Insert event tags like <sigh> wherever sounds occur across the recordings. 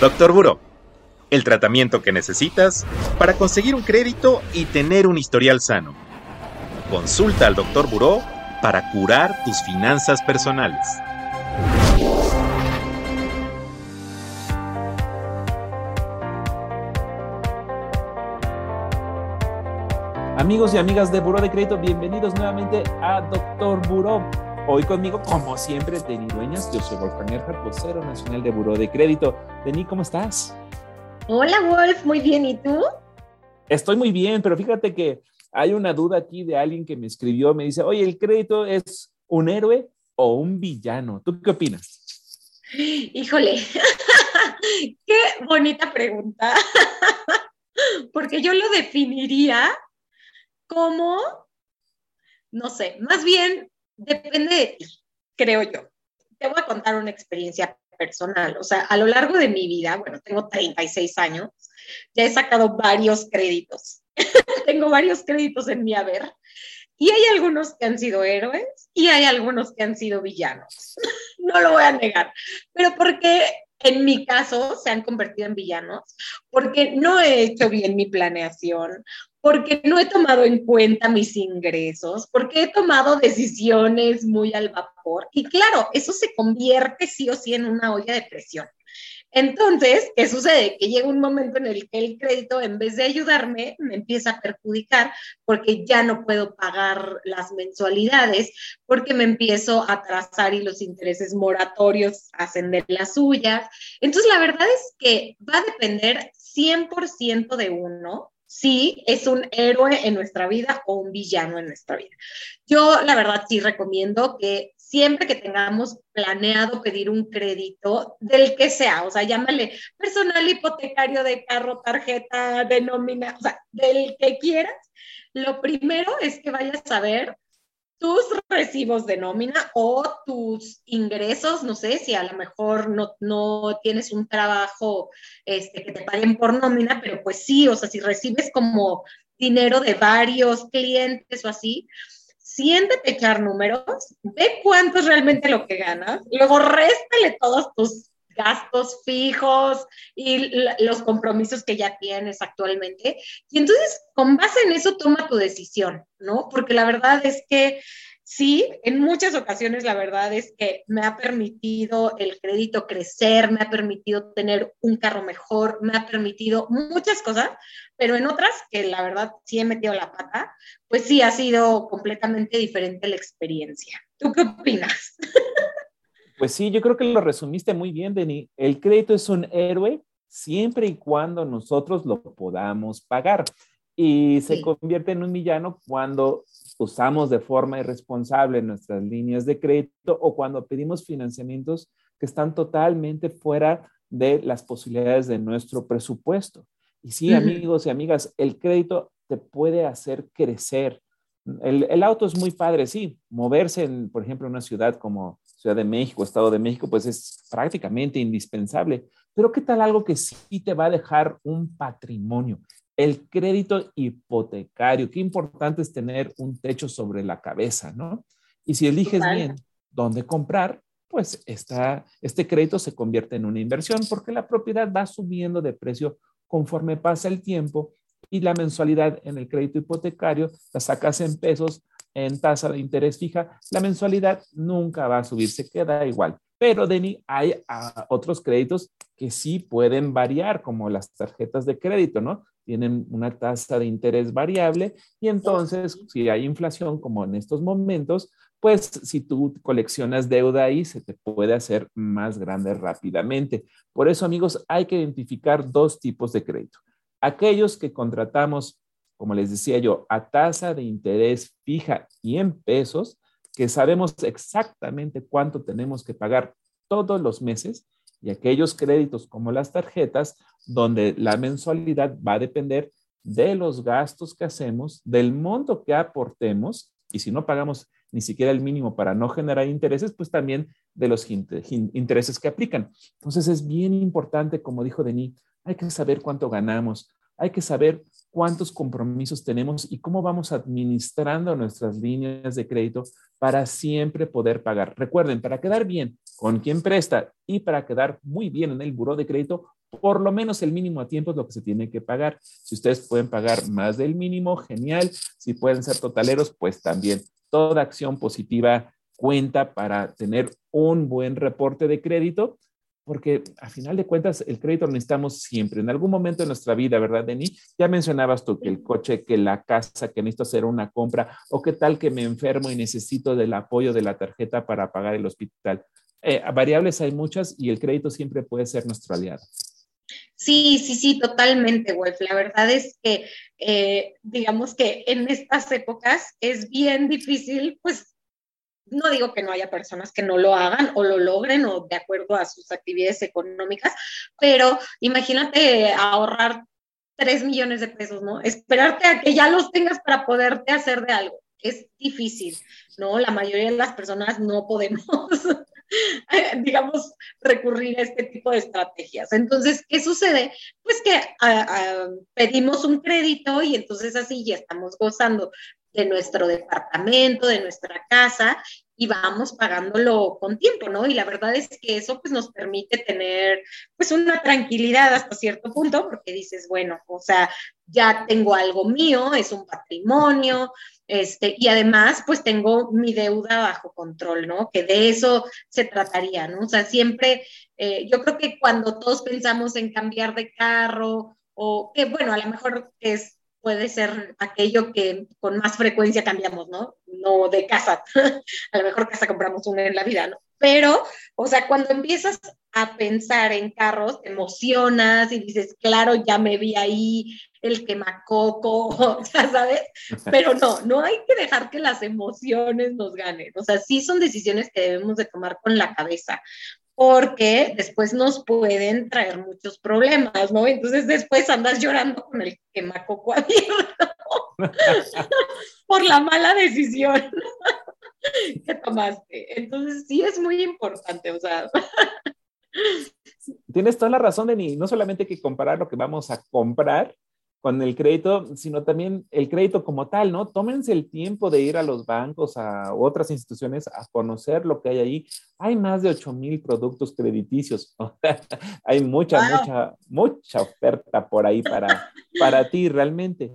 Doctor Buró, el tratamiento que necesitas para conseguir un crédito y tener un historial sano. Consulta al Doctor Buró para curar tus finanzas personales. Amigos y amigas de Buró de Crédito, bienvenidos nuevamente a Doctor Buró. Hoy conmigo, como siempre, Denis Dueñas. Yo soy Wolfgang Erhard, vocero nacional de Buró de Crédito. Denis, ¿cómo estás? Hola, Wolf. Muy bien. ¿Y tú? Estoy muy bien, pero fíjate que hay una duda aquí de alguien que me escribió. Me dice, oye, ¿el crédito es un héroe o un villano? ¿Tú qué opinas? Híjole, <laughs> qué bonita pregunta. <laughs> Porque yo lo definiría como, no sé, más bien depende de ti, creo yo. Te voy a contar una experiencia personal. O sea, a lo largo de mi vida, bueno, tengo 36 años, ya he sacado varios créditos. <laughs> tengo varios créditos en mi haber. Y hay algunos que han sido héroes y hay algunos que han sido villanos. <laughs> no lo voy a negar. Pero porque en mi caso se han convertido en villanos, porque no he hecho bien mi planeación, porque no he tomado en cuenta mis ingresos, porque he tomado decisiones muy al vapor. Y claro, eso se convierte sí o sí en una olla de presión. Entonces, ¿qué sucede? Que llega un momento en el que el crédito, en vez de ayudarme, me empieza a perjudicar porque ya no puedo pagar las mensualidades, porque me empiezo a atrasar y los intereses moratorios hacen de las suyas. Entonces, la verdad es que va a depender 100% de uno si es un héroe en nuestra vida o un villano en nuestra vida. Yo, la verdad, sí recomiendo que siempre que tengamos planeado pedir un crédito, del que sea, o sea, llámale personal hipotecario de carro, tarjeta de nómina, o sea, del que quieras, lo primero es que vayas a ver tus recibos de nómina o tus ingresos, no sé, si a lo mejor no, no tienes un trabajo este, que te paguen por nómina, pero pues sí, o sea, si recibes como dinero de varios clientes o así, siéntate echar números, ve cuánto es realmente lo que ganas, luego réstale todos tus gastos fijos y los compromisos que ya tienes actualmente. Y entonces, con base en eso, toma tu decisión, ¿no? Porque la verdad es que sí, en muchas ocasiones la verdad es que me ha permitido el crédito crecer, me ha permitido tener un carro mejor, me ha permitido muchas cosas, pero en otras que la verdad sí he metido la pata, pues sí ha sido completamente diferente la experiencia. ¿Tú qué opinas? <laughs> Pues sí, yo creo que lo resumiste muy bien, Denny. El crédito es un héroe siempre y cuando nosotros lo podamos pagar. Y se convierte en un villano cuando usamos de forma irresponsable nuestras líneas de crédito o cuando pedimos financiamientos que están totalmente fuera de las posibilidades de nuestro presupuesto. Y sí, amigos y amigas, el crédito te puede hacer crecer. El, el, auto es muy padre, sí. Moverse, en, por ejemplo, en una ciudad como Ciudad de México, Estado de México, pues es prácticamente indispensable. Pero ¿qué tal algo que sí te va a dejar un patrimonio? El crédito hipotecario. Qué importante es tener un techo sobre la cabeza, ¿no? Y si eliges bien dónde comprar, pues está, este crédito se convierte en una inversión porque la propiedad va subiendo de precio conforme pasa el tiempo y la mensualidad en el crédito hipotecario la sacas en pesos en tasa de interés fija, la mensualidad nunca va a subir, se queda igual. Pero, Denny, hay ah, otros créditos que sí pueden variar, como las tarjetas de crédito, ¿no? Tienen una tasa de interés variable y entonces, si hay inflación, como en estos momentos, pues si tú coleccionas deuda ahí, se te puede hacer más grande rápidamente. Por eso, amigos, hay que identificar dos tipos de crédito. Aquellos que contratamos como les decía yo, a tasa de interés fija y en pesos, que sabemos exactamente cuánto tenemos que pagar todos los meses, y aquellos créditos como las tarjetas, donde la mensualidad va a depender de los gastos que hacemos, del monto que aportemos, y si no pagamos ni siquiera el mínimo para no generar intereses, pues también de los intereses que aplican. Entonces es bien importante, como dijo Denis, hay que saber cuánto ganamos, hay que saber cuántos compromisos tenemos y cómo vamos administrando nuestras líneas de crédito para siempre poder pagar. Recuerden, para quedar bien con quien presta y para quedar muy bien en el buró de crédito, por lo menos el mínimo a tiempo es lo que se tiene que pagar. Si ustedes pueden pagar más del mínimo, genial. Si pueden ser totaleros, pues también. Toda acción positiva cuenta para tener un buen reporte de crédito, porque a final de cuentas el crédito lo necesitamos siempre, en algún momento de nuestra vida, ¿verdad, Denis? Ya mencionabas tú que el coche, que la casa, que necesito hacer una compra, o qué tal que me enfermo y necesito del apoyo de la tarjeta para pagar el hospital. Eh, variables hay muchas y el crédito siempre puede ser nuestro aliado. Sí, sí, sí, totalmente, Wolf. La verdad es que, eh, digamos que en estas épocas es bien difícil, pues, no digo que no haya personas que no lo hagan o lo logren o de acuerdo a sus actividades económicas, pero imagínate ahorrar tres millones de pesos, ¿no? Esperarte a que ya los tengas para poderte hacer de algo. Es difícil, ¿no? La mayoría de las personas no podemos <laughs> digamos, recurrir a este tipo de estrategias. Entonces, ¿qué sucede? Pues que ah, ah, pedimos un crédito y entonces así ya estamos gozando de nuestro departamento, de nuestra casa y vamos pagándolo con tiempo, ¿no? Y la verdad es que eso pues nos permite tener pues una tranquilidad hasta cierto punto porque dices, bueno, o sea, ya tengo algo mío, es un patrimonio, este, y además, pues tengo mi deuda bajo control, ¿no? Que de eso se trataría, ¿no? O sea, siempre, eh, yo creo que cuando todos pensamos en cambiar de carro, o que bueno, a lo mejor es, puede ser aquello que con más frecuencia cambiamos, ¿no? No de casa, <laughs> a lo mejor casa compramos una en la vida, ¿no? Pero, o sea, cuando empiezas a pensar en carros, te emocionas y dices, claro, ya me vi ahí, el quemacoco, <laughs> sea, ¿sabes? Pero no, no hay que dejar que las emociones nos ganen. O sea, sí son decisiones que debemos de tomar con la cabeza, porque después nos pueden traer muchos problemas, ¿no? Entonces después andas llorando con el quemacoco abierto <laughs> por la mala decisión <laughs> que tomaste. Entonces sí es muy importante, o sea. <laughs> Tienes toda la razón, Denis. No solamente hay que comparar lo que vamos a comprar, con el crédito, sino también el crédito como tal, ¿no? Tómense el tiempo de ir a los bancos, a otras instituciones, a conocer lo que hay ahí. Hay más de 8 mil productos crediticios. <laughs> hay mucha, mucha, mucha oferta por ahí para, <laughs> para ti realmente.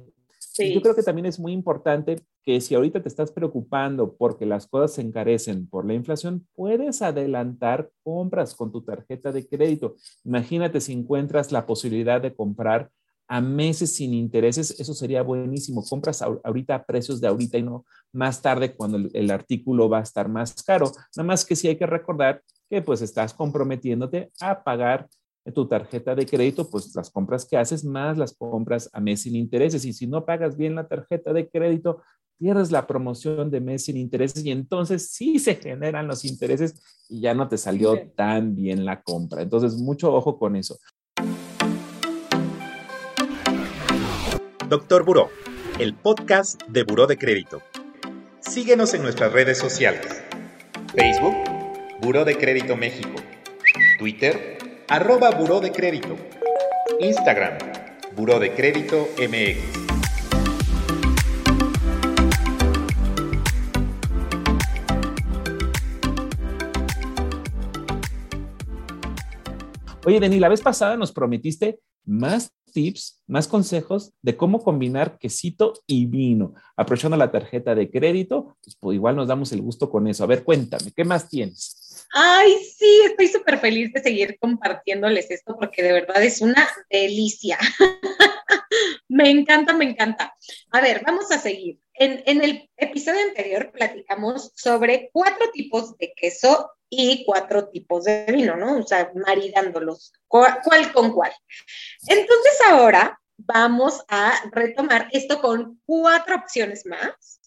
Yo creo que también es muy importante que si ahorita te estás preocupando porque las cosas se encarecen por la inflación, puedes adelantar compras con tu tarjeta de crédito. Imagínate si encuentras la posibilidad de comprar a meses sin intereses, eso sería buenísimo. Compras ahorita a precios de ahorita y no más tarde cuando el, artículo va a estar más caro. Nada más que sí hay que recordar que pues estás comprometiéndote a pagar tu tarjeta de crédito, pues las compras que haces más las compras a mes sin intereses. Y si no pagas bien la tarjeta de crédito, pierdes la promoción de mes sin intereses y entonces sí se generan los intereses y ya no te salió tan bien la compra. Entonces, mucho ojo con eso. Doctor Buró, el podcast de Buró de Crédito. Síguenos en nuestras redes sociales. Facebook, Buró de Crédito México. Twitter, arroba Buró de Crédito. Instagram, Buró de Crédito MX. Oye, Deni, la vez pasada nos prometiste más tips, más consejos de cómo combinar quesito y vino. Aprovechando la tarjeta de crédito, pues, pues, igual nos damos el gusto con eso. A ver, cuéntame, ¿qué más tienes? Ay, sí, estoy súper feliz de seguir compartiéndoles esto porque de verdad es una delicia. <laughs> me encanta, me encanta. A ver, vamos a seguir. En, en, el episodio anterior platicamos sobre cuatro tipos de queso y cuatro tipos de vino, ¿no? O sea, maridándolos, cuál, con cuál. Entonces ahora vamos a retomar esto con cuatro opciones más.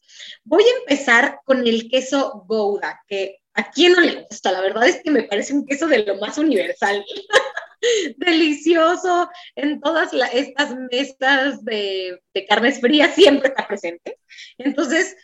Voy a empezar con el queso Gouda, que a quién no le gusta, la verdad es que me parece un queso de lo más universal. <laughs> Delicioso, en todas estas mesas de, de carnes frías siempre está presente. Entonces,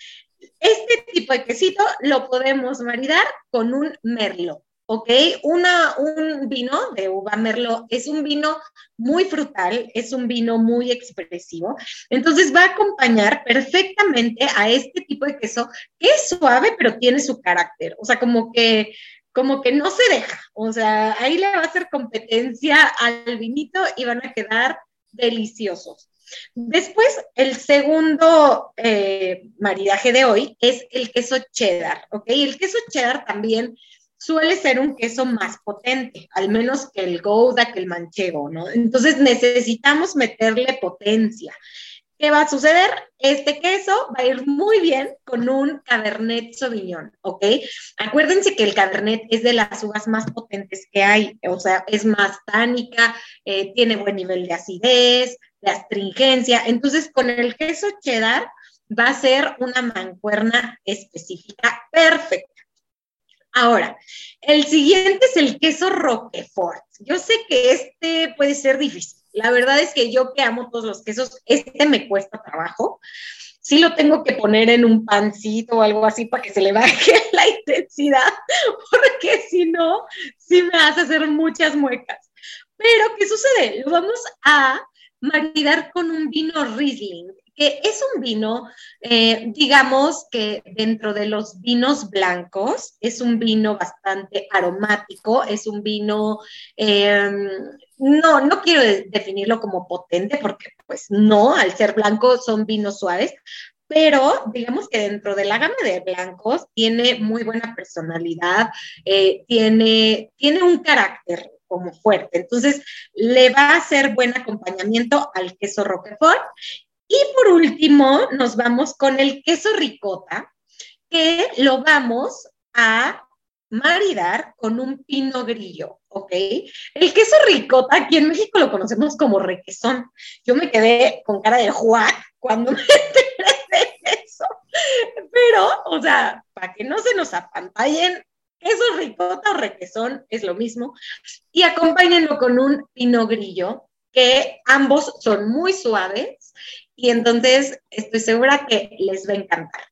este tipo de quesito lo podemos maridar con un merlo, ¿ok? Una, un vino de uva merlo es un vino muy frutal, es un vino muy expresivo, entonces va a acompañar perfectamente a este tipo de queso que es suave pero tiene su carácter, o sea, como que como que no se deja, o sea, ahí le va a hacer competencia al vinito y van a quedar deliciosos. Después, el segundo eh, maridaje de hoy es el queso cheddar, ¿ok? El queso cheddar también suele ser un queso más potente, al menos que el Gouda, que el manchego, ¿no? Entonces necesitamos meterle potencia. ¿Qué va a suceder? Este queso va a ir muy bien con un Cabernet Sauvignon, ¿ok? Acuérdense que el Cabernet es de las uvas más potentes que hay, o sea, es más tánica, eh, tiene buen nivel de acidez, de astringencia. Entonces, con el queso cheddar va a ser una mancuerna específica perfecta. Ahora, el siguiente es el queso Roquefort. Yo sé que este puede ser difícil. La verdad es que yo que amo todos los quesos, este me cuesta trabajo. Sí lo tengo que poner en un pancito o algo así para que se le baje <laughs> la intensidad, porque si no, sí me hace hacer muchas muecas. Pero, ¿qué sucede? Lo vamos a maridar con un vino Riesling que es un vino, eh, digamos que dentro de los vinos blancos, es un vino bastante aromático, es un vino, em, no, no quiero definirlo como potente, porque pues no, al ser blanco son vinos suaves, pero digamos que dentro de la gama de blancos tiene muy buena personalidad, eh, tiene, tiene un carácter como fuerte. Entonces, le va a hacer buen acompañamiento al queso Roquefort y por último, nos vamos con el queso ricota, que lo vamos a maridar con un pino grillo, ¿ok? El queso ricota, aquí en México lo conocemos como requesón. Yo me quedé con cara de Juan cuando me <laughs> enteré de eso. Pero, o sea, para que no se nos apantallen, queso ricota o requesón es lo mismo. Y acompáñenlo con un pino grillo, que ambos son muy suaves y entonces estoy segura que les va a encantar.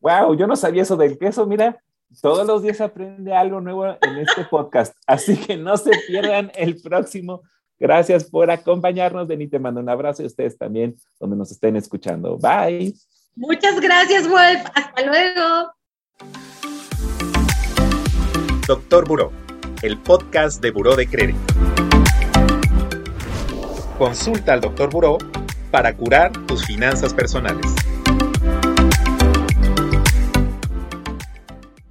Wow, yo no sabía eso del queso, mira, todos los días aprende algo nuevo en este <laughs> podcast, así que no se pierdan el próximo. Gracias por acompañarnos, Denis, te mando un abrazo y ustedes también, donde nos estén escuchando. Bye. Muchas gracias, Wolf. Hasta luego. Doctor Buró, el podcast de Buró de Crédito. Consulta al Dr. Buró para curar tus finanzas personales.